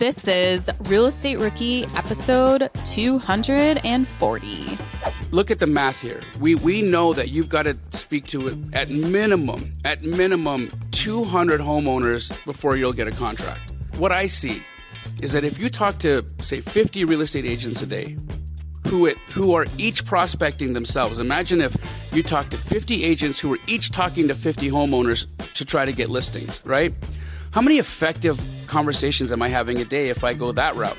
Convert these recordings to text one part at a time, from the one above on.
This is Real Estate Rookie episode 240. Look at the math here. We we know that you've got to speak to at minimum, at minimum 200 homeowners before you'll get a contract. What I see is that if you talk to say 50 real estate agents a day, who it, who are each prospecting themselves. Imagine if you talk to 50 agents who are each talking to 50 homeowners to try to get listings, right? How many effective conversations am I having a day if I go that route?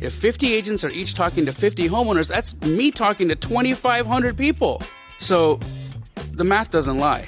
If 50 agents are each talking to 50 homeowners, that's me talking to 2,500 people. So the math doesn't lie.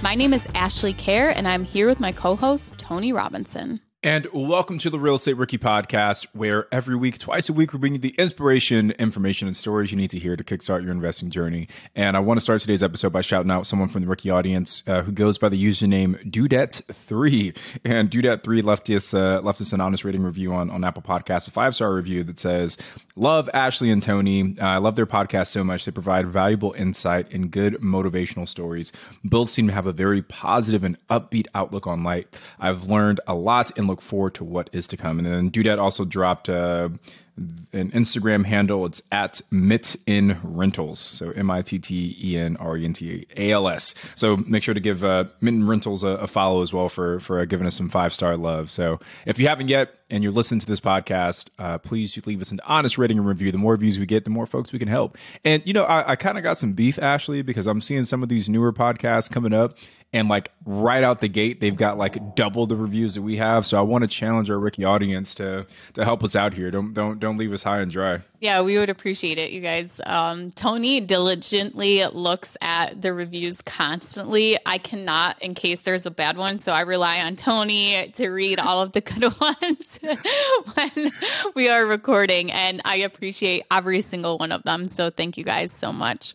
My name is Ashley Kehr, and I'm here with my co host, Tony Robinson. And welcome to the Real Estate Rookie Podcast, where every week, twice a week, we bring you the inspiration, information, and stories you need to hear to kickstart your investing journey. And I want to start today's episode by shouting out someone from the rookie audience uh, who goes by the username Dudette3. And Dudette3 left us uh, left us an honest rating review on, on Apple Podcasts, a five star review that says, Love Ashley and Tony. Uh, I love their podcast so much. They provide valuable insight and good motivational stories. Both seem to have a very positive and upbeat outlook on life. I've learned a lot and look forward to what is to come. And then Dudette also dropped uh, an Instagram handle. It's at Mit Mitten Rentals. So M I T T E N R E N T A L S. So make sure to give uh, Mitten Rentals a, a, follow as well for for uh, giving us some five star love. So if you haven't yet and you're listening to this podcast, uh, please leave us an honest rating and review. The more views we get, the more folks we can help. And you know, I, I kind of got some beef, Ashley, because I'm seeing some of these newer podcasts coming up, and like right out the gate they've got like double the reviews that we have. So i want to challenge our rookie audience to to help us out here. Don't don't don't leave us high and dry. Yeah we would appreciate it you guys. Um, tony diligently looks at the reviews constantly. I cannot in case there's a bad one. So i rely on tony to read all of the good ones when we are recording. And i appreciate every single one of them. So thank you guys so much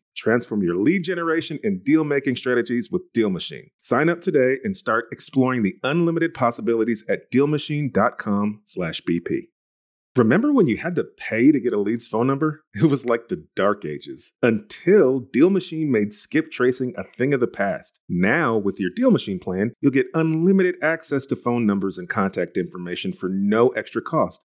Transform your lead generation and deal making strategies with Deal Machine. Sign up today and start exploring the unlimited possibilities at DealMachine.com/bp. Remember when you had to pay to get a lead's phone number? It was like the dark ages until Deal Machine made skip tracing a thing of the past. Now, with your Deal Machine plan, you'll get unlimited access to phone numbers and contact information for no extra cost.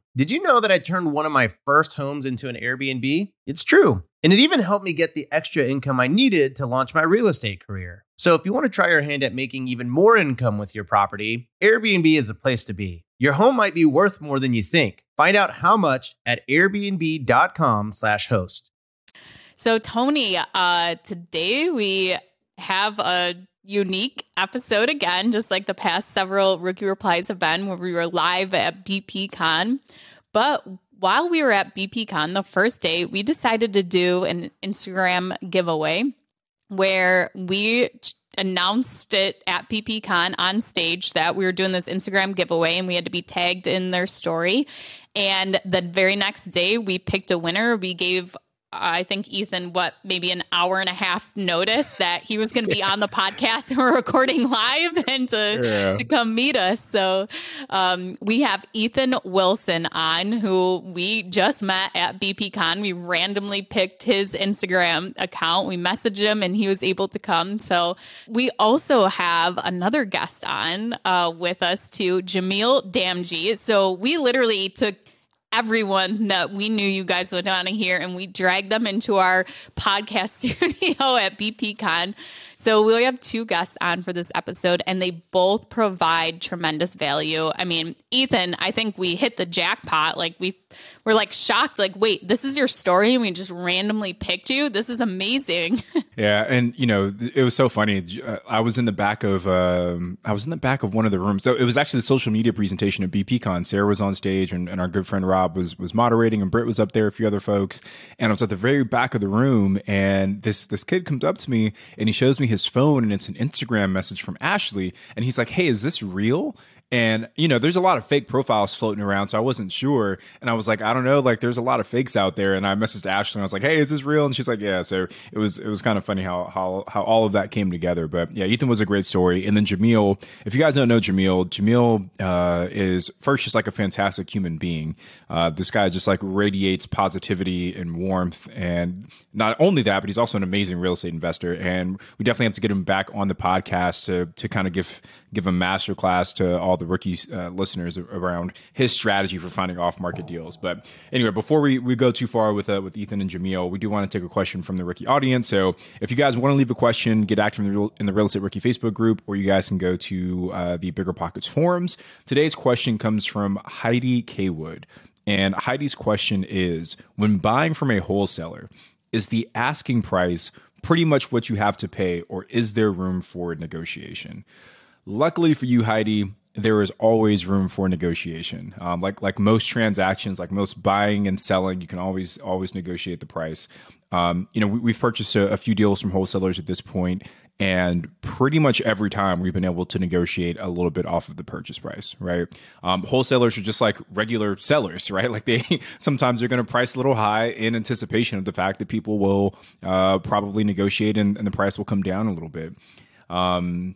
Did you know that I turned one of my first homes into an Airbnb? It's true. And it even helped me get the extra income I needed to launch my real estate career. So if you want to try your hand at making even more income with your property, Airbnb is the place to be. Your home might be worth more than you think. Find out how much at airbnb.com/slash host. So Tony, uh, today we have a unique episode again, just like the past several rookie replies have been, where we were live at BP Con. But while we were at BPCon the first day, we decided to do an Instagram giveaway where we announced it at BPCon on stage that we were doing this Instagram giveaway and we had to be tagged in their story. And the very next day, we picked a winner. We gave I think Ethan, what maybe an hour and a half notice that he was going to be on the podcast and we're recording live and to yeah. to come meet us. So um, we have Ethan Wilson on, who we just met at BPCon. We randomly picked his Instagram account. We messaged him and he was able to come. So we also have another guest on uh, with us too, Jamil Damji. So we literally took everyone that we knew you guys would want to hear, and we dragged them into our podcast studio at BPCon. So we have two guests on for this episode, and they both provide tremendous value. I mean, Ethan, I think we hit the jackpot. Like we we're like shocked, like, wait, this is your story, and we just randomly picked you. This is amazing. yeah, and you know, it was so funny. Uh, I was in the back of, um, I was in the back of one of the rooms. So it was actually the social media presentation at BPCon. Sarah was on stage, and, and our good friend Rob was was moderating, and Britt was up there, a few other folks, and I was at the very back of the room, and this this kid comes up to me, and he shows me his phone, and it's an Instagram message from Ashley, and he's like, "Hey, is this real?" And, you know, there's a lot of fake profiles floating around. So I wasn't sure. And I was like, I don't know. Like, there's a lot of fakes out there. And I messaged Ashley and I was like, Hey, is this real? And she's like, Yeah. So it was, it was kind of funny how, how, how all of that came together. But yeah, Ethan was a great story. And then Jamil, if you guys don't know Jamil, Jamil, uh, is first just like a fantastic human being. Uh, this guy just like radiates positivity and warmth. And not only that, but he's also an amazing real estate investor. And we definitely have to get him back on the podcast to, to kind of give, give a master class to all the rookie uh, listeners around his strategy for finding off market deals. But anyway, before we, we go too far with uh, with Ethan and Jamil, we do want to take a question from the rookie audience. So if you guys want to leave a question, get active in the, real, in the Real Estate Rookie Facebook group, or you guys can go to uh, the Bigger Pockets forums. Today's question comes from Heidi Kaywood. And Heidi's question is When buying from a wholesaler, is the asking price pretty much what you have to pay, or is there room for negotiation? Luckily for you, Heidi, there is always room for negotiation. Um, like like most transactions, like most buying and selling, you can always always negotiate the price. Um, you know, we, have purchased a, a, few deals from wholesalers at this point, and pretty much every time we've been able to negotiate a little bit off of the purchase price. Right? Um, wholesalers are just like regular sellers, right? Like they sometimes they're going to price a little high in anticipation of the fact that people will uh, probably negotiate and, and, the price will come down a little bit. Um,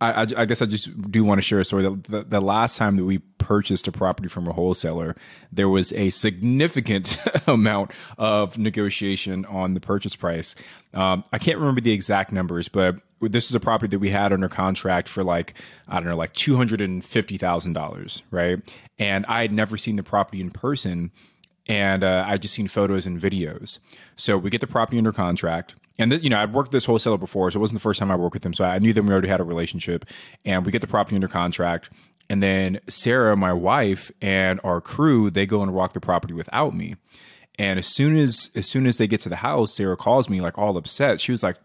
I, I, guess I just do want to share a story. The, the, the, last time that we purchased a property from a wholesaler, there was a significant amount of negotiation on the purchase price. Um, I can't remember the exact numbers, but this is a property that we had under contract for like I don't know, like two hundred and fifty thousand dollars, right? And I had never seen the property in person, and uh, I just seen photos and videos. So we get the property under contract and th- you know, I'd worked this wholesaler before, so it wasn't the first time I worked with them. So I knew them. We already had a relationship, and we get the property under contract. And then Sarah, my wife, and our crew, they go and walk the property without me. And as soon as as soon as they get to the house, Sarah calls me like all upset. She was like,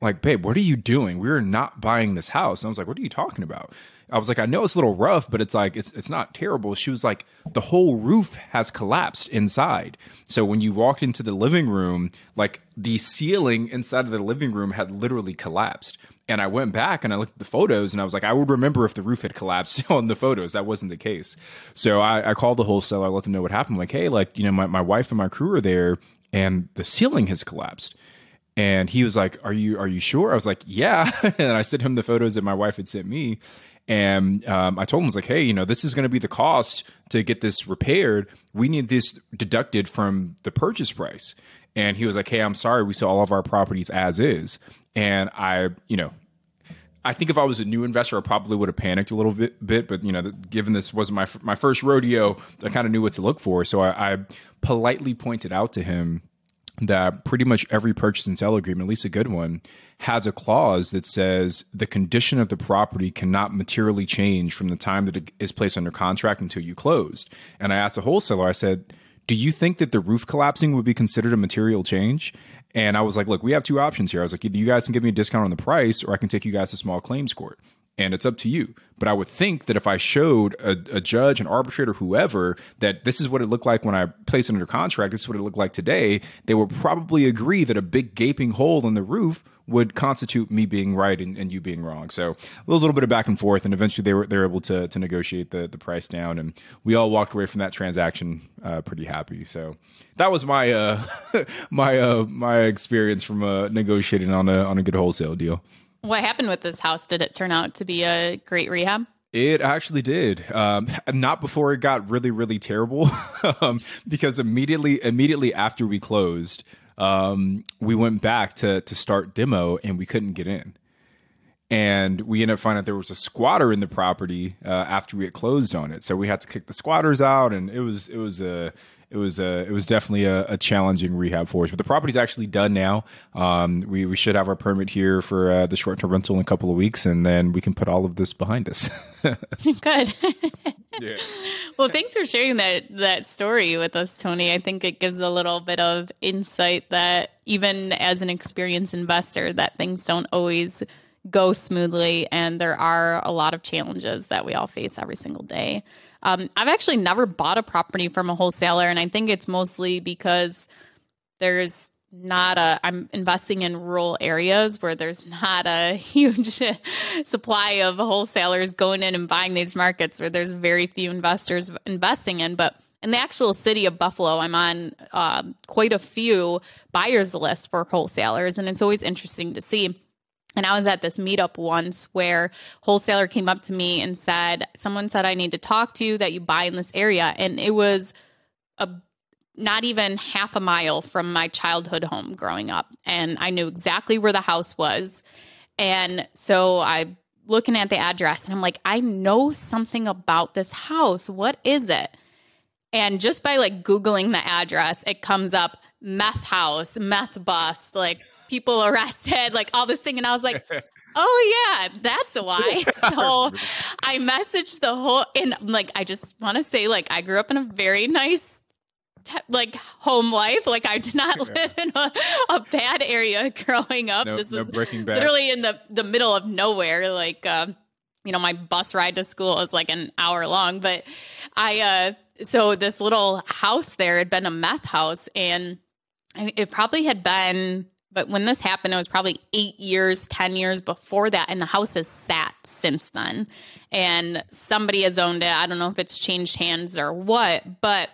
like, babe, what are you doing? We're not buying this house. And I was like, what are you talking about? I was like, I know it's a little rough, but it's like it's it's not terrible. She was like, the whole roof has collapsed inside. So when you walked into the living room, like the ceiling inside of the living room had literally collapsed. And I went back and I looked at the photos and I was like, I would remember if the roof had collapsed on the photos. That wasn't the case. So I, I called the wholesaler, I let them know what happened. I'm like, hey, like, you know, my, my wife and my crew are there and the ceiling has collapsed. And he was like, "Are you are you sure?" I was like, "Yeah." and I sent him the photos that my wife had sent me, and um, I told him, I was like, hey, you know, this is going to be the cost to get this repaired. We need this deducted from the purchase price. And he was like, hey, I'm sorry, we sell all of our properties as is. And I, you know, I think if I was a new investor, I probably would have panicked a little bit, bit but you know, given this wasn't my my first rodeo, I kind of knew what to look for. So I, I politely pointed out to him that pretty much every purchase and sale agreement, at least a good one, has a clause that says the condition of the property cannot materially change from the time that it is placed under contract until you closed. And I asked the wholesaler, I said, Do you think that the roof collapsing would be considered a material change? And I was like, Look, we have two options here. I was like, either you guys can give me a discount on the price, or I can take you guys to small claims court. And it's up to you. But I would think that if I showed a, a, judge, an arbitrator, whoever, that this is what it looked like when I placed it under contract, this is what it looked like today, they would probably agree that a big gaping hole in the roof would constitute me being right and, and you being wrong. So a little bit of back and forth, and eventually they were they were able to to negotiate the the price down, and we all walked away from that transaction uh, pretty happy. So that was my uh, my uh, my experience from uh, negotiating on a on a good wholesale deal. What happened with this house? Did it turn out to be a great rehab? It actually did. Um, not before it got really, really terrible, um, because immediately, immediately after we closed, um, we went back to to start demo and we couldn't get in. And we ended up finding out there was a squatter in the property uh, after we had closed on it, so we had to kick the squatters out, and it was it was a it was a it was definitely a, a, challenging rehab for us. But the property's actually done now. Um, we we should have our permit here for uh, the short term rental in a couple of weeks, and then we can put all of this behind us. Good. yeah. Well, thanks for sharing that that story with us, Tony. I think it gives a little bit of insight that even as an experienced investor, that things don't always go smoothly, and there are a lot of challenges that we all face every single day. Um, I've actually never bought a property from a wholesaler, and I think it's mostly because there's not a i'm investing in rural areas where there's not a huge supply of wholesalers going in and buying these markets where there's very few investors investing in but in the actual city of buffalo i'm on um, quite a few buyers lists for wholesalers and it's always interesting to see and I was at this meetup once where wholesaler came up to me and said, "Someone said I need to talk to you that you buy in this area." And it was a not even half a mile from my childhood home growing up, and I knew exactly where the house was. And so I looking at the address and I'm like, "I know something about this house. What is it?" And just by like googling the address, it comes up meth house, meth bust, like people arrested, like all this thing. And I was like, oh, yeah, that's why. So I messaged the whole, and like, I just want to say, like, I grew up in a very nice like home life. Like I did not live in a, a bad area growing up. No, this no bad. literally in the the middle of nowhere. Like um, you know, my bus ride to school was like an hour long. But I uh, so this little house there had been a meth house, and it probably had been but when this happened, it was probably eight years, 10 years before that. And the house has sat since then. And somebody has owned it. I don't know if it's changed hands or what, but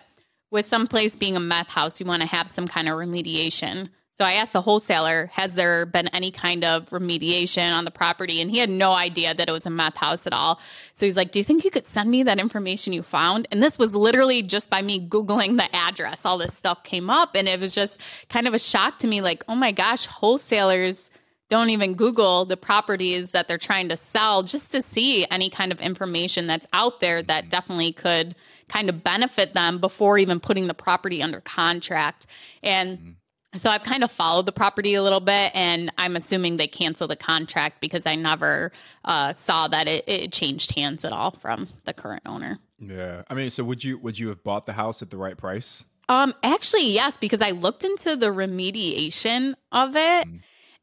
with some place being a meth house, you want to have some kind of remediation. So I asked the wholesaler, has there been any kind of remediation on the property? And he had no idea that it was a meth house at all. So he's like, Do you think you could send me that information you found? And this was literally just by me Googling the address, all this stuff came up. And it was just kind of a shock to me like, oh my gosh, wholesalers don't even Google the properties that they're trying to sell just to see any kind of information that's out there that definitely could kind of benefit them before even putting the property under contract. And mm-hmm so I've kind of followed the property a little bit, and I'm assuming they canceled the contract because I never uh, saw that it, it, changed hands at all from the current owner. Yeah, I mean, so would you would you have bought the house at the right price? Um, actually, yes, because I looked into the remediation of it. Mm.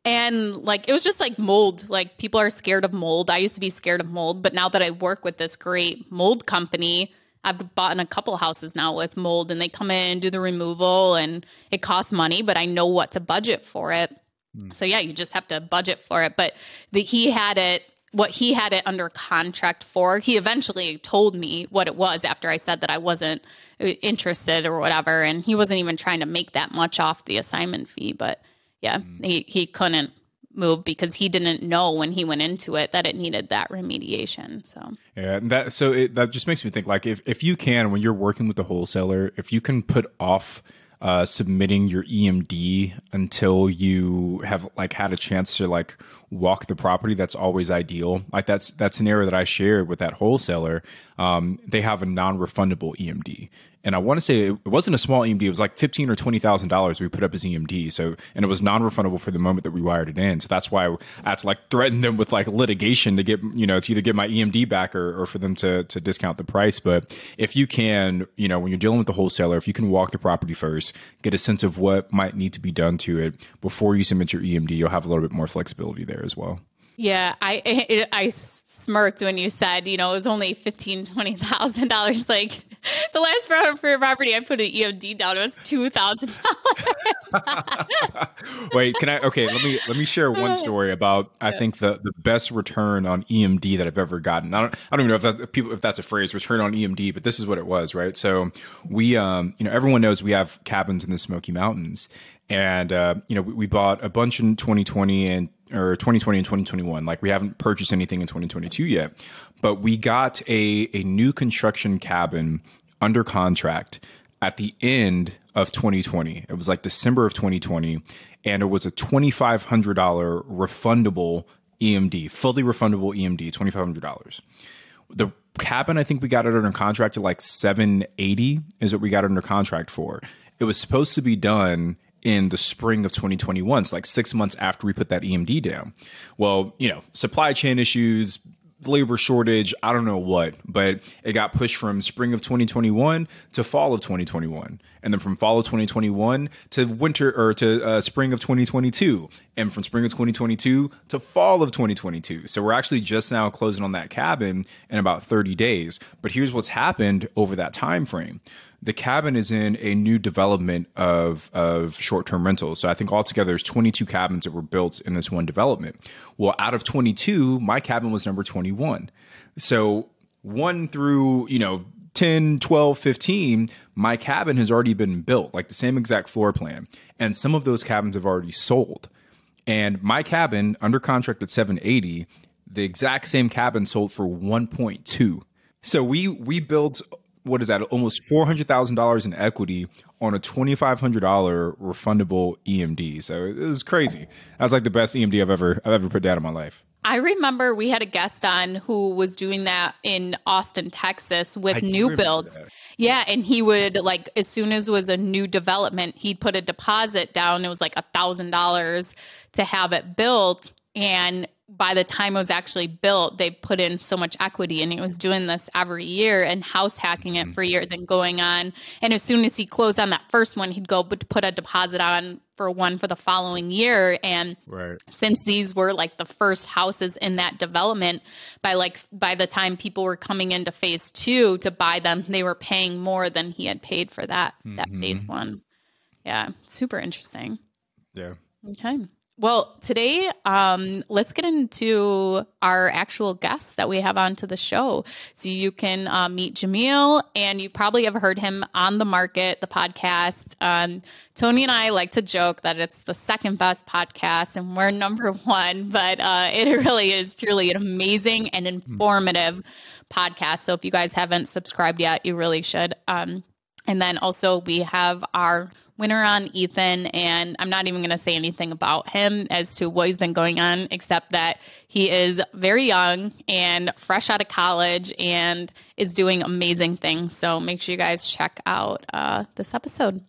And like it was just like mold. Like people are scared of mold. I used to be scared of mold, but now that I work with this great mold company, I've bought in a couple houses now with mold and they come in do the removal and it costs money, but I know what to budget for it. Mm. So yeah, you just have to budget for it. But the, he had it what he had it under contract for. He eventually told me what it was after I said that I wasn't uh, interested or whatever. And he wasn't even trying to make that much off the assignment fee. But yeah, mm. he, he couldn't move because he didn't know when he went into it that it needed that remediation. So yeah, that so it, that just makes me think like if if you can when you're working with the wholesaler, if you can put off uh, submitting your EMD until you have like had a chance to like walk the property, that's always ideal. Like that's that scenario that I shared with that wholesaler. Um, they have a non-refundable EMD, and I want to say it wasn't a small EMD. It was like fifteen or twenty thousand dollars we put up as EMD. So and it was non-refundable for the moment that we wired it in. So that's why I had to like threaten them with like litigation to get you know to either get my EMD back or, or for them to to discount the price. But if you can, you know, when you're dealing with the wholesaler, if you can walk the property first, get a sense of what might need to be done to it before you submit your EMD, you'll have a little bit more flexibility there as well. Yeah, I I smirked when you said, you know, it was only fifteen, twenty thousand dollars. Like the last property I put an EMD down it was two thousand dollars. Wait, can I? Okay, let me let me share one story about I think the the best return on EMD that I've ever gotten. I don't I don't even know if that if people if that's a phrase, return on EMD, but this is what it was, right? So we um you know everyone knows we have cabins in the Smoky Mountains, and uh, you know we, we bought a bunch in 2020 and or 2020 and 2021. Like we haven't purchased anything in 2022 yet, but we got a a new construction cabin under contract at the end of 2020. It was like December of 2020, and it was a $2,500 refundable EMD, fully refundable EMD, $2,500. The cabin, I think we got it under contract at like 780 is what we got under contract for. It was supposed to be done in the spring of 2021, so like six months after we put that EMD down. Well, you know, supply chain issues, labor shortage, I don't know what, but it got pushed from spring of 2021 to fall of 2021, and then from fall of 2021 to winter or to uh, spring of 2022, and from spring of 2022 to fall of 2022. So we're actually just now closing on that cabin in about 30 days. But here's what's happened over that time frame the cabin is in a new development of of short term rentals. So I think altogether there's 22 cabins that were built in this one development. Well, out of 22, my cabin was number 21. So one through you know 10, 12, 15, my cabin has already been built, like the same exact floor plan. And some of those cabins have already sold. And my cabin under contract at 780, the exact same cabin sold for 1.2. So we we built what is that? Almost four hundred thousand dollars in equity on a twenty five hundred dollar refundable EMD. So it was crazy. That's like the best EMD I've ever I've ever put down in my life. I remember we had a guest on who was doing that in Austin, Texas with I new builds. That. Yeah. And he would like, as soon as was a new development, he'd put a deposit down. It was like a thousand dollars to have it built. And by the time it was actually built, they put in so much equity and he was doing this every year and house hacking it for mm-hmm. years and going on. And as soon as he closed on that first one, he'd go put a deposit on for one for the following year. And right. since these were like the first houses in that development, by like by the time people were coming into phase two to buy them, they were paying more than he had paid for that mm-hmm. that phase one. Yeah. Super interesting. Yeah. Okay. Well, today, um, let's get into our actual guests that we have onto the show. So you can uh, meet Jamil, and you probably have heard him on the market, the podcast. Um, Tony and I like to joke that it's the second best podcast, and we're number one. But uh, it really is truly an amazing and informative podcast. So if you guys haven't subscribed yet, you really should. Um, and then also we have our winner on Ethan, and I'm not even going to say anything about him as to what he's been going on, except that he is very young and fresh out of college and is doing amazing things. So make sure you guys check out uh, this episode.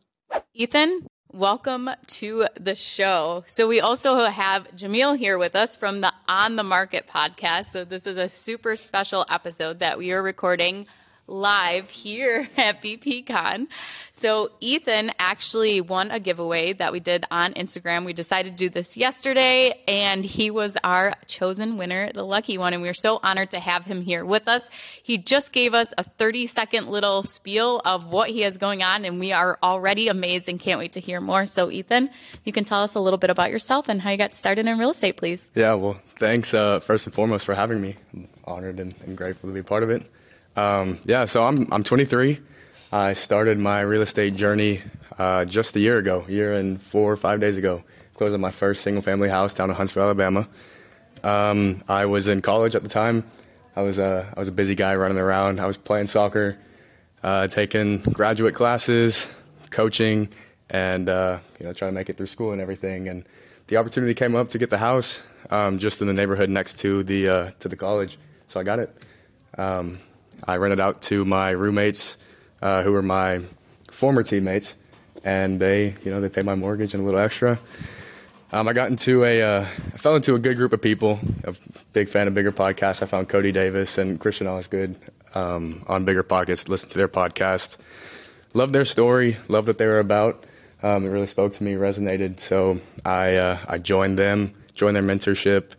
Ethan, welcome to the show. So we also have Jamil here with us from the On the Market podcast. So this is a super special episode that we are recording live here at BPCon. So Ethan actually won a giveaway that we did on Instagram. We decided to do this yesterday, and he was our chosen winner, the lucky one. And we are so honored to have him here with us. He just gave us a 30 second little spiel of what he has going on, and we are already amazed and can't wait to hear more. So, Ethan, you can tell us a little bit about yourself and how you got started in real estate, please. Yeah, well, thanks uh, first and foremost for having me. I'm honored and, and grateful to be part of it. Um, yeah, so I'm I'm 23. I started my real estate journey uh, just a year ago, a year and four or five days ago. Closed on my first single family house down in Huntsville, Alabama. Um, I was in college at the time. I was a I was a busy guy running around. I was playing soccer, uh, taking graduate classes, coaching, and uh, you know trying to make it through school and everything. And the opportunity came up to get the house um, just in the neighborhood next to the uh, to the college, so I got it. Um, I rented out to my roommates, uh, who were my former teammates, and they, you know, they paid my mortgage and a little extra. Um, I got into a, uh, I fell into a good group of people. A big fan of Bigger Podcasts. I found Cody Davis and Christian Osgood um, on Bigger Pockets. Listened to their podcast. Loved their story. Loved what they were about. Um, it really spoke to me, resonated. So I, uh, I joined them, joined their mentorship,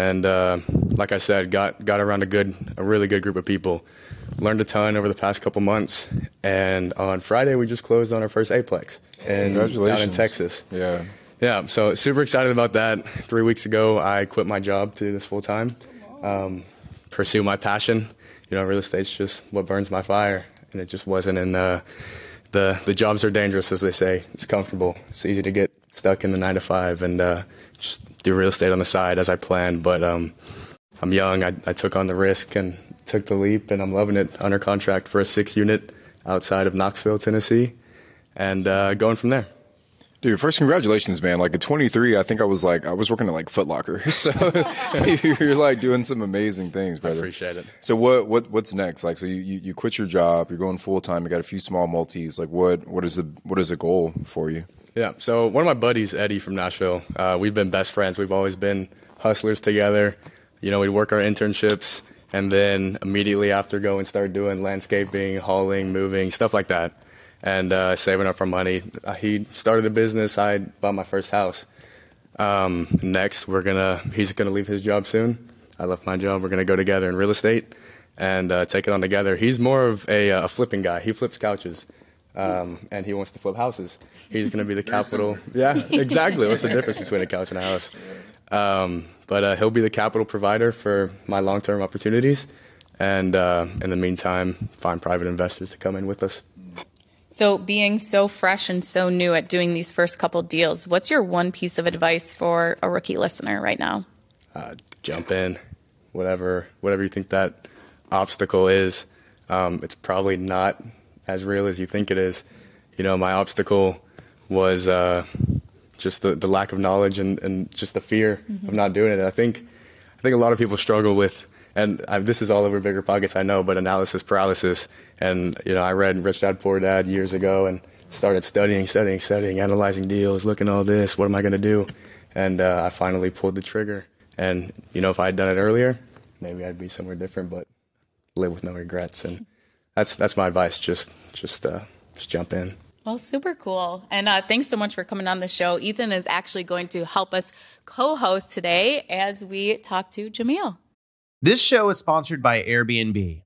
and uh, like I said, got got around a good, a really good group of people. Learned a ton over the past couple months, and on Friday we just closed on our first eightplex and down in Texas. Yeah. Yeah, so super excited about that. Three weeks ago, I quit my job to do this full time, um, pursue my passion. You know, real estate's just what burns my fire, and it just wasn't in uh, the the jobs are dangerous, as they say. It's comfortable. It's easy to get stuck in the nine to five and uh, just do real estate on the side as I planned. But um, I'm young. I, I took on the risk and took the leap, and I'm loving it. Under contract for a six unit outside of Knoxville, Tennessee, and uh, going from there. Dude, first congratulations, man. Like at 23, I think I was like I was working at like Foot Locker. So you're like doing some amazing things, brother. Appreciate it. So what what what's next? Like so you, you, you quit your job, you're going full time, you got a few small multis. Like what what is the what is the goal for you? Yeah. So one of my buddies, Eddie from Nashville, uh, we've been best friends. We've always been hustlers together. You know, we'd work our internships and then immediately after go and start doing landscaping, hauling, moving, stuff like that, and uh, saving up our money. Uh, he started a business. I bought my first house. Um, next, we're gonna. He's gonna leave his job soon. I left my job. We're gonna go together in real estate and uh, take it on together. He's more of a, uh, a flipping guy. He flips couches, um, and he wants to flip houses. He's gonna be the capital. Yeah, exactly. What's the difference between a couch and a house? Um, but uh, he'll be the capital provider for my long-term opportunities, and uh, in the meantime, find private investors to come in with us. So, being so fresh and so new at doing these first couple deals, what's your one piece of advice for a rookie listener right now? uh, jump in, whatever whatever you think that obstacle is. Um, it's probably not as real as you think it is. You know, my obstacle was uh, just the, the lack of knowledge and, and just the fear of not doing it. I think I think a lot of people struggle with, and I, this is all over bigger pockets, I know, but analysis paralysis. And you know, I read Rich Dad Poor Dad years ago and started studying, studying, studying, analyzing deals, looking at all this. What am I going to do? And uh, I finally pulled the trigger. And you know, if I had done it earlier, maybe I'd be somewhere different. But live with no regrets, and that's that's my advice. Just just uh, just jump in. Well, super cool. And uh, thanks so much for coming on the show. Ethan is actually going to help us co host today as we talk to Jamil. This show is sponsored by Airbnb.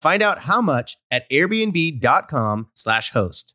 Find out how much at airbnb.com/slash host.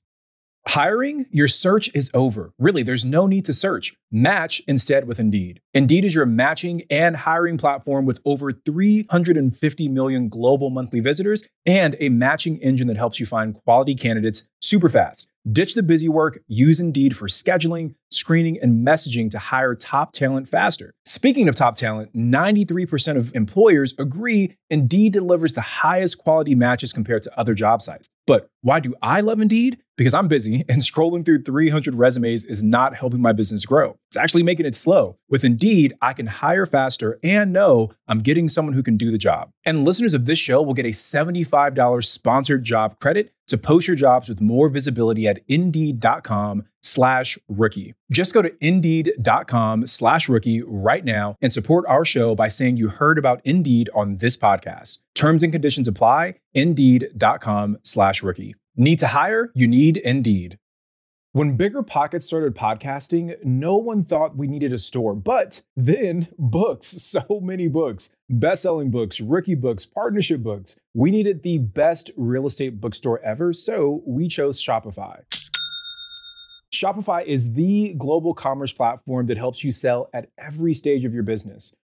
Hiring? Your search is over. Really, there's no need to search. Match instead with Indeed. Indeed is your matching and hiring platform with over 350 million global monthly visitors and a matching engine that helps you find quality candidates super fast. Ditch the busy work, use Indeed for scheduling, screening, and messaging to hire top talent faster. Speaking of top talent, 93% of employers agree Indeed delivers the highest quality matches compared to other job sites. But why do I love Indeed? Because I'm busy and scrolling through 300 resumes is not helping my business grow. It's actually making it slow. With Indeed, I can hire faster and know I'm getting someone who can do the job. And listeners of this show will get a $75 sponsored job credit to post your jobs with more visibility at indeed.com slash rookie. Just go to indeed.com slash rookie right now and support our show by saying you heard about Indeed on this podcast. Terms and conditions apply. Indeed.com slash rookie. Need to hire? You need Indeed. When Bigger Pockets started podcasting, no one thought we needed a store, but then books, so many books, best-selling books, rookie books, partnership books. We needed the best real estate bookstore ever, so we chose Shopify. Shopify is the global commerce platform that helps you sell at every stage of your business.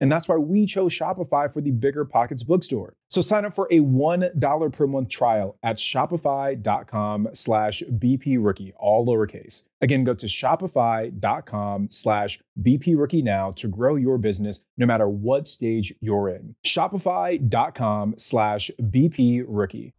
And that's why we chose Shopify for the Bigger Pockets bookstore. So sign up for a $1 per month trial at shopify.com slash BP rookie, all lowercase. Again, go to shopify.com slash BP rookie now to grow your business no matter what stage you're in. Shopify.com slash BP rookie.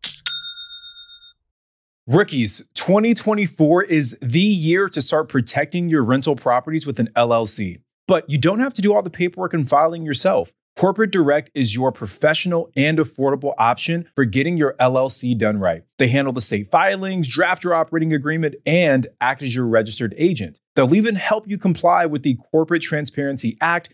Rookies, 2024 is the year to start protecting your rental properties with an LLC. But you don't have to do all the paperwork and filing yourself. Corporate Direct is your professional and affordable option for getting your LLC done right. They handle the state filings, draft your operating agreement, and act as your registered agent. They'll even help you comply with the Corporate Transparency Act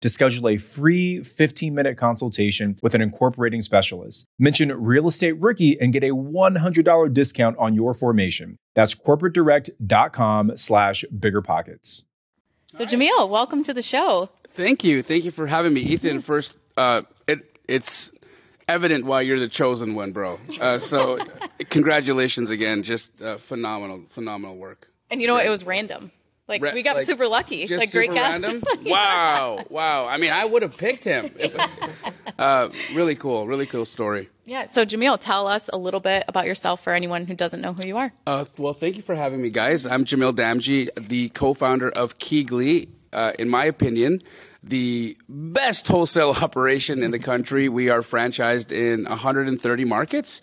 to schedule a free 15-minute consultation with an incorporating specialist. Mention Real Estate Rookie and get a $100 discount on your formation. That's corporatedirect.com slash biggerpockets. So Jamil, welcome to the show. Thank you. Thank you for having me. Ethan, first, uh, it, it's evident why you're the chosen one, bro. Uh, so congratulations again. Just uh, phenomenal, phenomenal work. And you know what? It was random. Like Ra- we got like, super lucky. Like great guest. Wow, wow. I mean, I would have picked him. If, uh, really cool, really cool story. yeah. So Jamil, tell us a little bit about yourself for anyone who doesn't know who you are. Uh, well, thank you for having me, guys. I'm Jamil Damji, the co-founder of KeyGlee. Uh, in my opinion, the best wholesale operation in the country. We are franchised in 130 markets.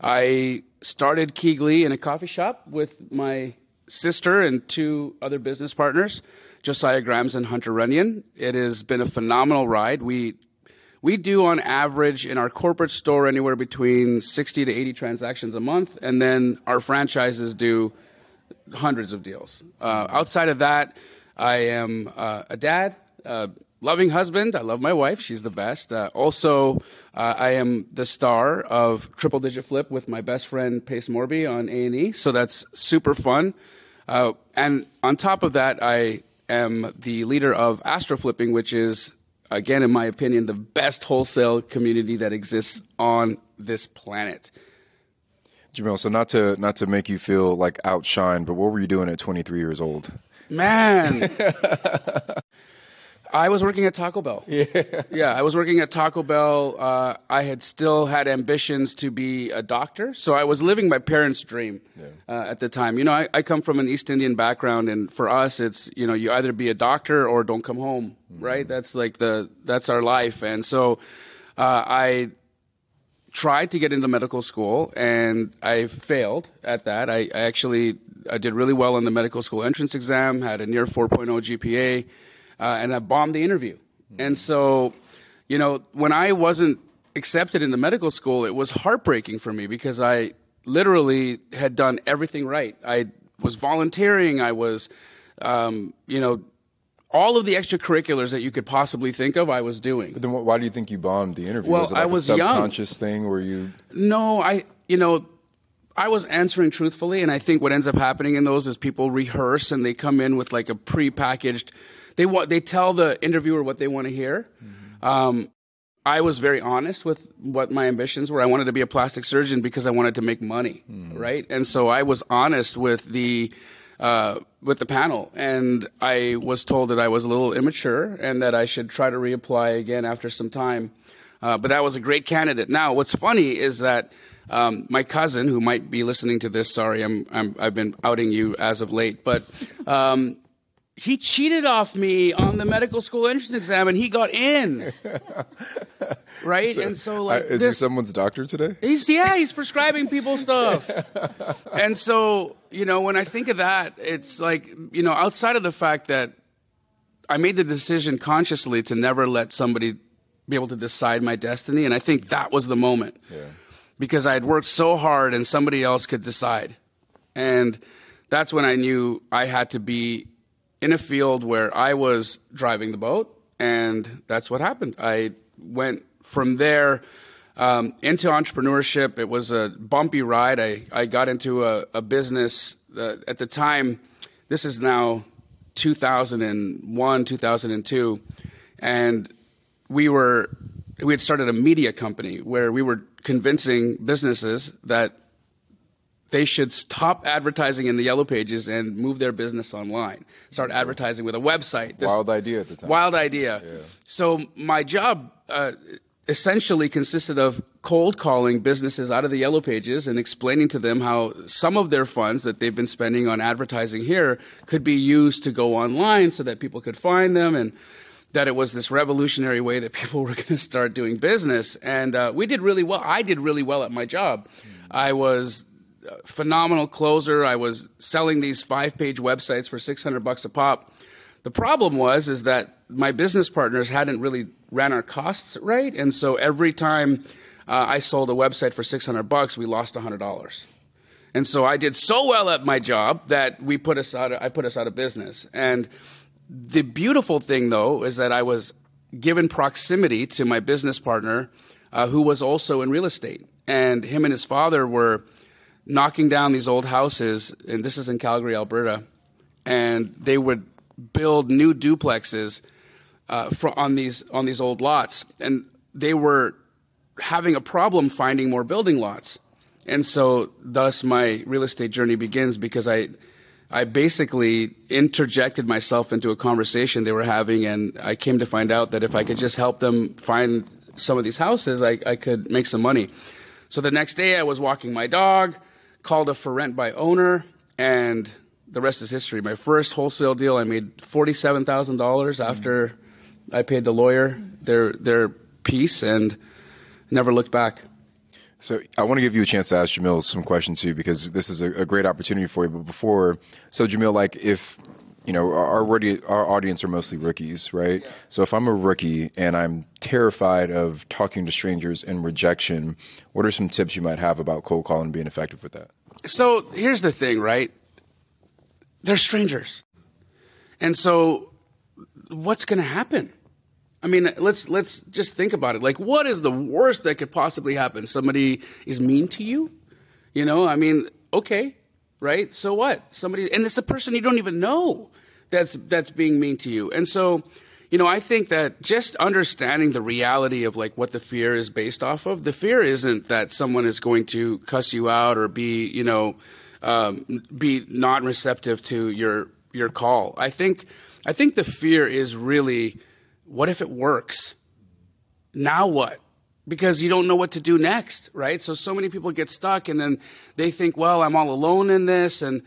I started KeyGlee in a coffee shop with my sister and two other business partners, Josiah Grimes and Hunter Runyon. It has been a phenomenal ride. We we do on average in our corporate store anywhere between 60 to 80 transactions a month, and then our franchises do hundreds of deals. Uh, outside of that, I am uh, a dad, a loving husband. I love my wife; she's the best. Uh, also, uh, I am the star of Triple Digit Flip with my best friend Pace Morby on A and E, so that's super fun. Uh, and on top of that, I am the leader of Astro Flipping, which is again, in my opinion, the best wholesale community that exists on this planet. Jamil, so not to not to make you feel like outshined, but what were you doing at 23 years old? Man. I was working at Taco Bell. Yeah. Yeah, I was working at Taco Bell. Uh, I had still had ambitions to be a doctor, so I was living my parents' dream uh, at the time. You know, I, I come from an East Indian background, and for us, it's you know, you either be a doctor or don't come home, right? That's like the that's our life, and so uh, I tried to get into medical school and I failed at that. I, I actually I did really well in the medical school entrance exam, had a near 4.0 GPA, uh, and I bombed the interview. And so, you know, when I wasn't accepted into medical school, it was heartbreaking for me because I literally had done everything right. I was volunteering, I was, um, you know, all of the extracurriculars that you could possibly think of, I was doing. But then why do you think you bombed the interview? Well, was it like I was a young. subconscious thing where you No, I, you know, I was answering truthfully, and I think what ends up happening in those is people rehearse and they come in with like a pre-packaged. They want they tell the interviewer what they want to hear. Um, I was very honest with what my ambitions were. I wanted to be a plastic surgeon because I wanted to make money, right? And so I was honest with the uh, with the panel, and I was told that I was a little immature and that I should try to reapply again after some time. Uh, but that was a great candidate. Now, what's funny is that um, my cousin, who might be listening to this, sorry, I'm, I'm I've been outing you as of late, but um, he cheated off me on the medical school entrance exam and he got in. right? and so like Uh, is this, he someone's doctor today? He's yeah, he's prescribing people stuff. and so, you know, when I think of that, it's like, you know, outside of the fact that I made the decision consciously to never let somebody be able to decide my destiny, and I think that was the moment. Because I had worked so hard and somebody else could decide. And that's when I knew I had to be in a field where I was driving the boat, and that's what happened. I went from there um, into entrepreneurship. It was a bumpy ride. I, I got into a, a business uh, at the time. This is now 2001, 2002, and we were we had started a media company where we were convincing businesses that they should stop advertising in the yellow pages and move their business online. Start advertising with a website. This- Wild idea at the time. Wild idea. So my job uh, essentially consisted of cold calling businesses out of the yellow pages and explaining to them how some of their funds that they've been spending on advertising here could be used to go online so that people could find them and that it was this revolutionary way that people were going to start doing business. And uh, we did really well. I did really well at my job. I was phenomenal closer. I was selling these five-page websites for 600 bucks a pop. The problem was is that my business partners hadn't really ran our costs right, and so every time uh, I sold a website for 600 bucks, we lost $100. And so I did so well at my job that we put us out. Of, I put us out of business. And the beautiful thing, though, is that I was given proximity to my business partner, uh, who was also in real estate, and him and his father were knocking down these old houses, and this is in Calgary, Alberta, and they would build new duplexes uh, for, on these on these old lots, and they were having a problem finding more building lots, and so thus my real estate journey begins because I. I basically interjected myself into a conversation they were having, and I came to find out that if I could just help them find some of these houses, I, I could make some money. So the next day, I was walking my dog, called a for rent by owner, and the rest is history. My first wholesale deal, I made forty-seven thousand dollars after I paid the lawyer their their piece, and never looked back. So I want to give you a chance to ask Jamil some questions too, because this is a, a great opportunity for you. But before, so Jamil, like if you know our our, our audience are mostly rookies, right? So if I'm a rookie and I'm terrified of talking to strangers and rejection, what are some tips you might have about cold calling and being effective with that? So here's the thing, right? They're strangers, and so what's going to happen? I mean, let's let's just think about it. Like, what is the worst that could possibly happen? Somebody is mean to you, you know? I mean, okay, right? So what? Somebody, and it's a person you don't even know that's that's being mean to you, and so. You know, I think that just understanding the reality of like what the fear is based off of, the fear isn't that someone is going to cuss you out or be, you know, um, be not receptive to your your call. I think I think the fear is really what if it works? Now what? Because you don't know what to do next, right? So so many people get stuck and then they think, well, I'm all alone in this and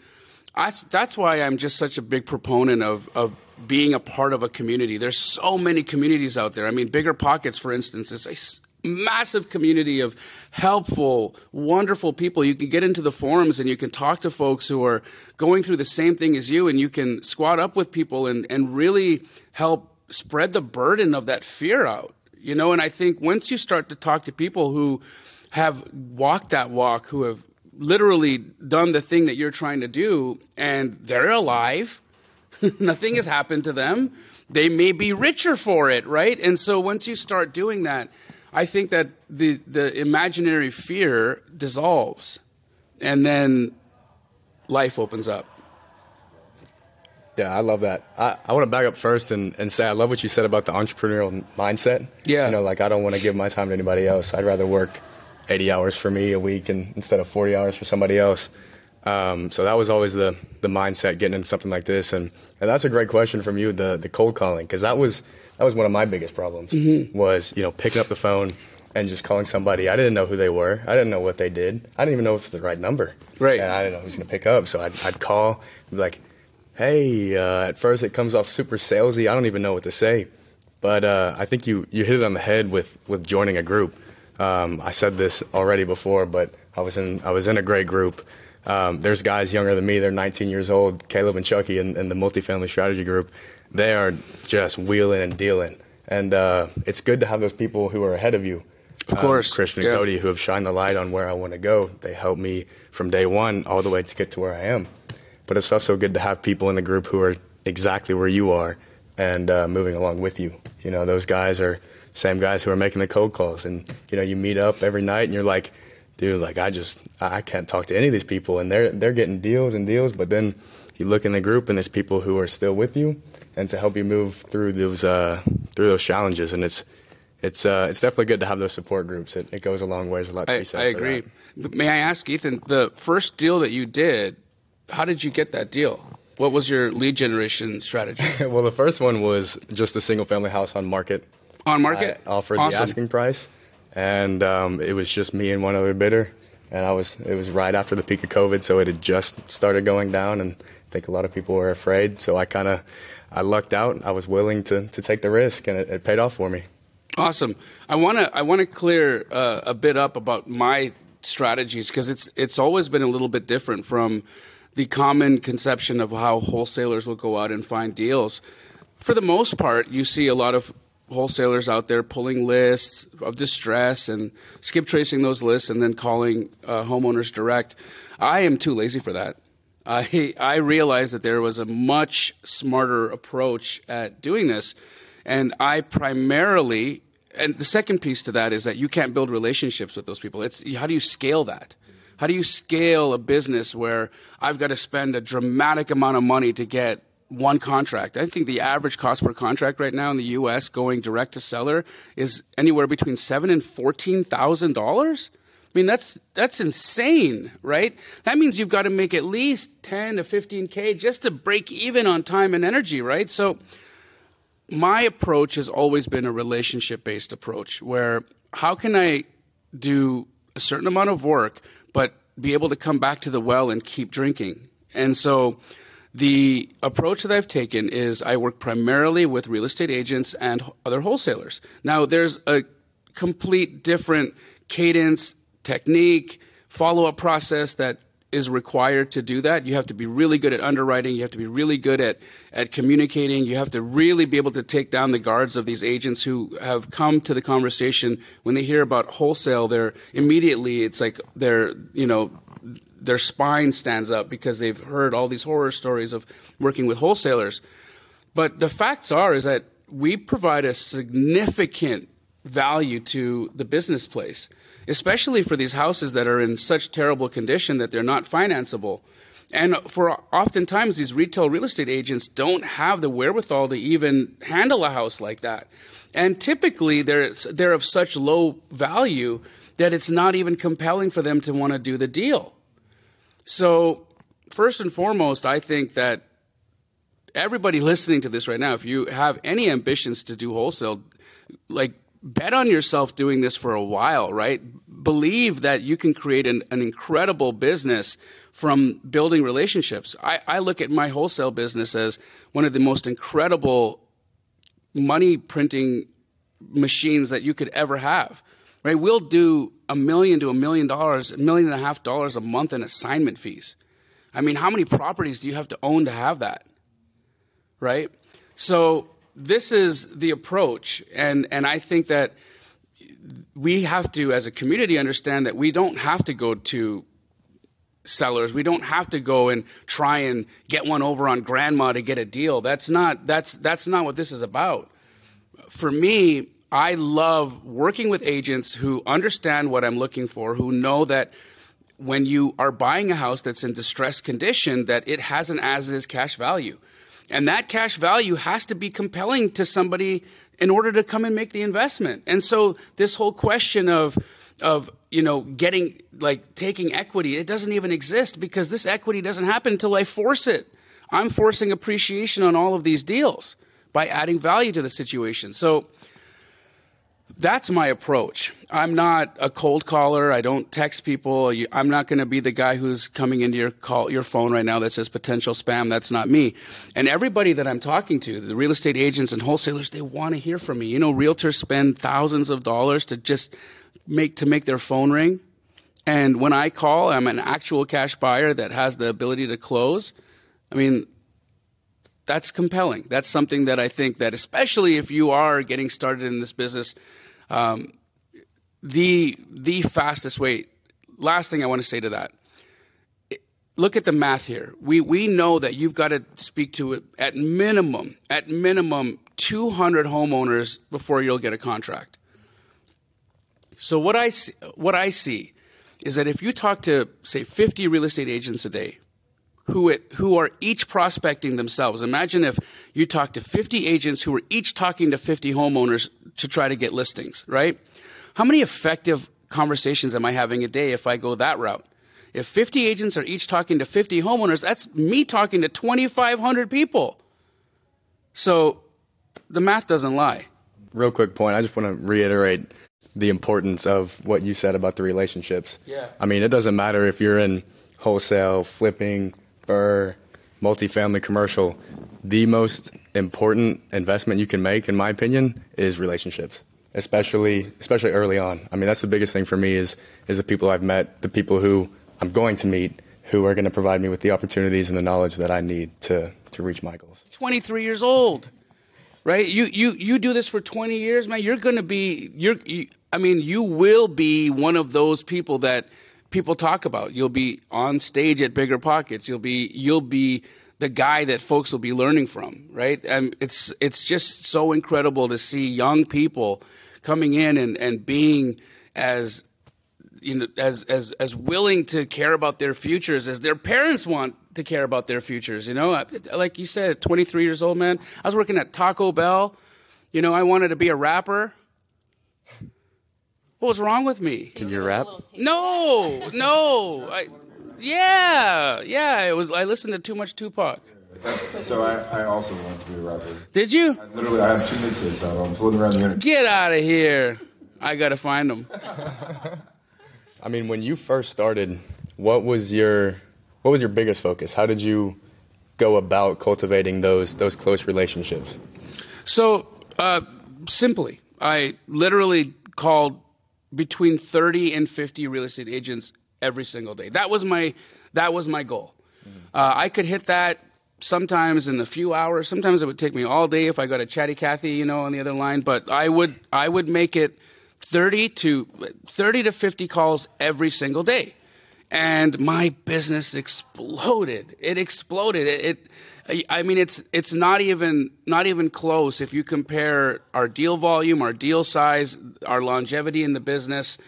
I, that's why I'm just such a big proponent of of being a part of a community. There's so many communities out there. I mean, BiggerPockets, for instance, is a massive community of helpful, wonderful people. You can get into the forums and you can talk to folks who are going through the same thing as you, and you can squat up with people and, and really help spread the burden of that fear out. You know, and I think once you start to talk to people who have walked that walk, who have literally done the thing that you're trying to do, and they're alive, nothing has happened to them. They may be richer for it, right? And so once you start doing that, I think that the the imaginary fear dissolves, and then life opens up. Yeah, I love that. I, I want to back up first and, and say I love what you said about the entrepreneurial mindset. Yeah. You know, like I don't want to give my time to anybody else. I'd rather work 80 hours for me a week and instead of 40 hours for somebody else. Um, so that was always the, the mindset getting into something like this. And, and that's a great question from you, the, the cold calling, because that was, that was one of my biggest problems was, you know, picking up the phone and just calling somebody. I didn't know who they were. I didn't know what they did. I didn't even know if it was the right number. Right. And I didn't know who's going to pick up. So I'd, I'd call, be like, hey, uh, at first it comes off super salesy. I don't even know what to say. But uh, I think you, you hit it on the head with, with joining a group. Um, I said this already before, but I was in, I was in a great group. Um, there's guys younger than me. They're 19 years old. Caleb and Chucky in, in the multifamily strategy group. They are just wheeling and dealing. And uh, it's good to have those people who are ahead of you. Of course. Um, Christian Yeah. and Cody, who have shined the light on where I want to go. They helped me from day one all the way to get to where I am. But it's also good to have people in the group who are exactly where you are and uh, moving along with you. You know, those guys are same guys who are making the cold calls, and you know, you meet up every night, and you're like, dude, like I just I can't talk to any of these people, and they're they're getting deals and deals, but then you look in the group, and there's people who are still with you, and to help you move through those uh, through those challenges, and it's. It's uh, it's definitely good to have those support groups. It, it goes a long ways. A lot to I, be said. I agree. But May I ask, Ethan, the first deal that you did, how did you get that deal? What was your lead generation strategy? well, the first one was just a single family house on market. On market? I offered Awesome. the asking price, and um, it was just me and one other bidder. And I was it was right after the peak of COVID, so it had just started going down, and I think a lot of people were afraid. So I kind of I lucked out. I was willing to to take the risk, and it, it paid off for me. Awesome. I want to I want to clear uh, a bit up about my strategies because it's it's always been a little bit different from the common conception of how wholesalers will go out and find deals. For the most part, you see a lot of wholesalers out there pulling lists of distress and skip tracing those lists and then calling uh, homeowners direct. I am too lazy for that. I I realized that there was a much smarter approach at doing this, and I primarily and the second piece to that is that you can't build relationships with those people. It's how do you scale that? How do you scale a business where I've got to spend a dramatic amount of money to get one contract? I think the average cost per contract right now in the U.S. going direct to seller is anywhere between seven and fourteen thousand dollars. I mean, that's that's insane, right? That means you've got to make at least 10 to 15k just to break even on time and energy, right? So my approach has always been a relationship based approach where how can I do a certain amount of work but be able to come back to the well and keep drinking. And so the approach that I've taken is I work primarily with real estate agents and other wholesalers. Now, there's a complete different cadence, technique, follow up process that is required to do that. You have to be really good at underwriting. You have to be really good at, at communicating. You have to really be able to take down the guards of these agents who have come to the conversation when they hear about wholesale. They're immediately, it's like they're, you know, their spine stands up because they've heard all these horror stories of working with wholesalers. But the facts are is that we provide a significant value to the business place, especially for these houses that are in such terrible condition that they're not financeable. And for oftentimes these retail real estate agents don't have the wherewithal to even handle a house like that. And typically they're they're of such low value that it's not even compelling for them to want to do the deal. So, first and foremost, I think that everybody listening to this right now, if you have any ambitions to do wholesale, like bet on yourself doing this for a while, right? Believe that you can create an, an incredible business from building relationships. I, I look at my wholesale business as one of the most incredible money printing machines that you could ever have. Right? We'll do a million to a million dollars, a million and a half dollars a month in assignment fees. I mean, how many properties do you have to own to have that? Right? So this is the approach and and I think that we have to as a community understand that we don't have to go to sellers. We don't have to go and try and get one over on grandma to get a deal. That's not that's that's not what this is about. For me, I love working with agents who understand what I'm looking for, who know that when you are buying a house that's in distressed condition that it has an as is cash value. And that cash value has to be compelling to somebody in order to come and make the investment. And so this whole question of of you know getting like taking equity it doesn't even exist because this equity doesn't happen until I force it. I'm forcing appreciation on all of these deals by adding value to the situation. So that's my approach. I'm not a cold caller. I don't text people. I'm not going to be the guy who's coming into your call, your phone right now that says potential spam. That's not me. And everybody that I'm talking to, the real estate agents and wholesalers, they want to hear from me. You know, realtors spend thousands of dollars to just make to make their phone ring. And when I call, I'm an actual cash buyer that has the ability to close. I mean, that's compelling. That's something that I think that, especially if you are getting started in this business, um, the the fastest way. Last thing I want to say to that. Look at the math here. We we know that you've got to speak to at minimum at minimum 200 homeowners before you'll get a contract. So what I see, what I see is that if you talk to say 50 real estate agents a day, who it, who are each prospecting themselves. Imagine if you talk to 50 agents who are each talking to 50 homeowners to try to get listings, right? How many effective conversations am I having a day if I go that route? If 50 agents are each talking to 50 homeowners, that's me talking to 2,500 people. So the math doesn't lie. Real quick point. I just want to reiterate the importance of what you said about the relationships. Yeah. I mean, it doesn't matter if you're in wholesale, flipping, or multifamily commercial, the most important investment you can make, in my opinion, is relationships. Especially, especially early on. I mean, that's the biggest thing for me is is the people I've met, the people who I'm going to meet, who are going to provide me with the opportunities and the knowledge that I need to to reach my goals. 23 years old, right? You you you do this for 20 years, man. You're going to be you're. You, I mean, you will be one of those people that people talk about. You'll be on stage at BiggerPockets. You'll be you'll be the guy that folks will be learning from, right? And it's it's just so incredible to see young people coming in and, and being as you know as as as willing to care about their futures as their parents want to care about their futures. You know, like you said, 23 years old, man. I was working at Taco Bell. You know, I wanted to be a rapper. What was wrong with me? Can you rap? No, no. I, yeah, yeah. It was. I listened to too much Tupac. That's, so I, I also wanted to be a rapper. Did you? I literally, I have two mixtapes out. I'm floating around the internet. Get out of here! I gotta find them. I mean, when you first started, what was your what was your biggest focus? How did you go about cultivating those those close relationships? So uh, simply, I literally called between 30 and 50 real estate agents every single day. That was my that was my goal. Mm-hmm. Uh, I could hit that sometimes in a few hours. Sometimes it would take me all day if I got a chatty Cathy, you know, on the other line. But I would I would make it 30 to 30 to 50 calls every single day, and my business exploded. It exploded. It, it I mean, it's it's not even not even close if you compare our deal volume, our deal size, our longevity in the business,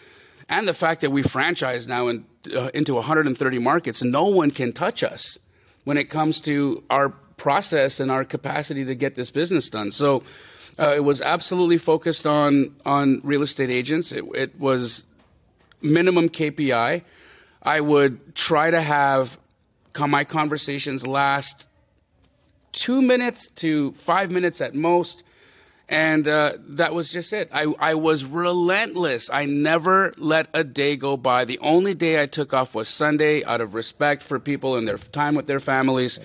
and the fact that we franchise now in, uh, into 130 markets. No one can touch us when it comes to our process and our capacity to get this business done. So. Uh, it was absolutely focused on on real estate agents. It, it was minimum KPI. I would try to have my conversations last two minutes to five minutes at most. And uh, that was just it. I, I was relentless. I never let a day go by. The only day I took off was Sunday out of respect for people and their time with their families.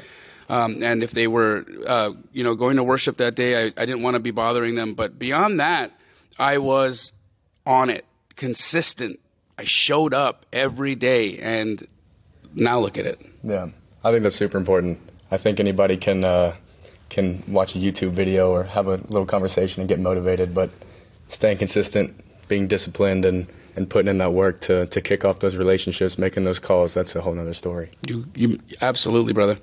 Um, and if they were, uh, you know, going to worship that day, I, I didn't want to be bothering them. But beyond that, I was on it, consistent. I showed up every day, and now look at it. Yeah, I think that's super important. I think anybody can uh, can watch a YouTube video or have a little conversation and get motivated, but staying consistent, being disciplined, and and putting in that work to to kick off those relationships, making those calls, that's a whole other story. You you absolutely, brother.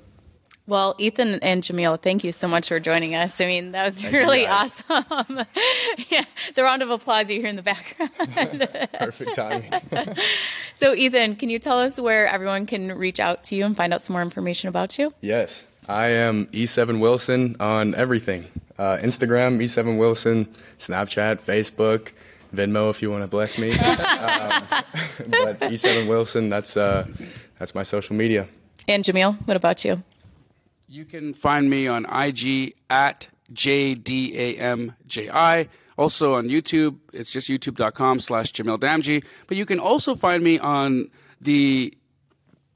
Well, Ethan and Jamil, thank you so much for joining us. I mean, that was thank really awesome. yeah, the round of applause you hear in the background. Perfect timing. so, Ethan, can you tell us where everyone can reach out to you and find out some more information about you? Yes, I am E7 Wilson on everything uh, Instagram, E7 Wilson, Snapchat, Facebook. Venmo, if you want to bless me, um, but E7 Wilson, that's uh, that's my social media. And Jamil, what about you? You can find me on IG at J D A M J I. Also on YouTube, it's just youtube.com slash Jamil Damji. But you can also find me on the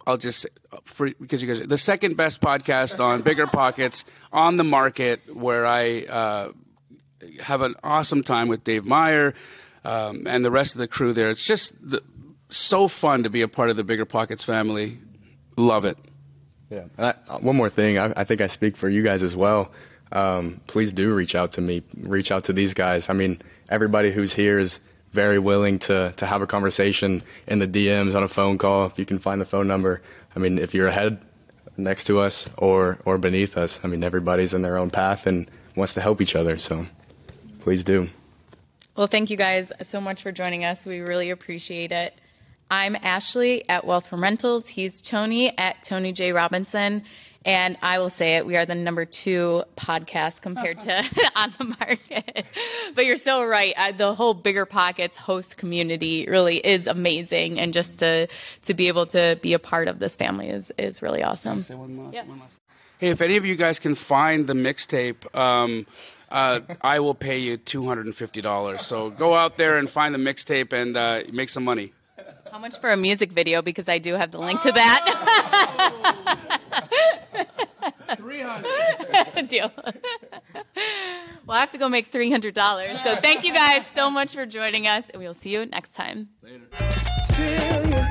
I'll just say, for because you guys the second best podcast on BiggerPockets on the market, where I uh, have an awesome time with Dave Meyer um, and the rest of the crew there. It's just the, so fun to be a part of the BiggerPockets family. Love it. Yeah. I, uh, one more thing, I, I, think I speak for you guys as well. Um, please do reach out to me. Reach out to these guys. I mean, everybody who's here is very willing to to have a conversation in the DMs on a phone call if you can find the phone number. I mean, if you're ahead next to us or or beneath us, I mean, everybody's in their own path and wants to help each other. So please do. Well, thank you guys so much for joining us. We really appreciate it. I'm Ashley at Wealth from Rentals. He's Tony at Tony J Robinson. And I will say it, we are the number two podcast compared to on the market. but you're so right. Uh, the whole BiggerPockets host community really is amazing. And just to to be able to be a part of this family is, is really awesome. Yeah. Hey, if any of you guys can find the mixtape, um, uh, I will pay you $250. So go out there and find the mixtape and uh, make some money. How much for a music video? Because I do have the link to oh. that. 300 Deal. we'll have to go make $300. So thank you guys so much for joining us, and we'll see you next time. Later.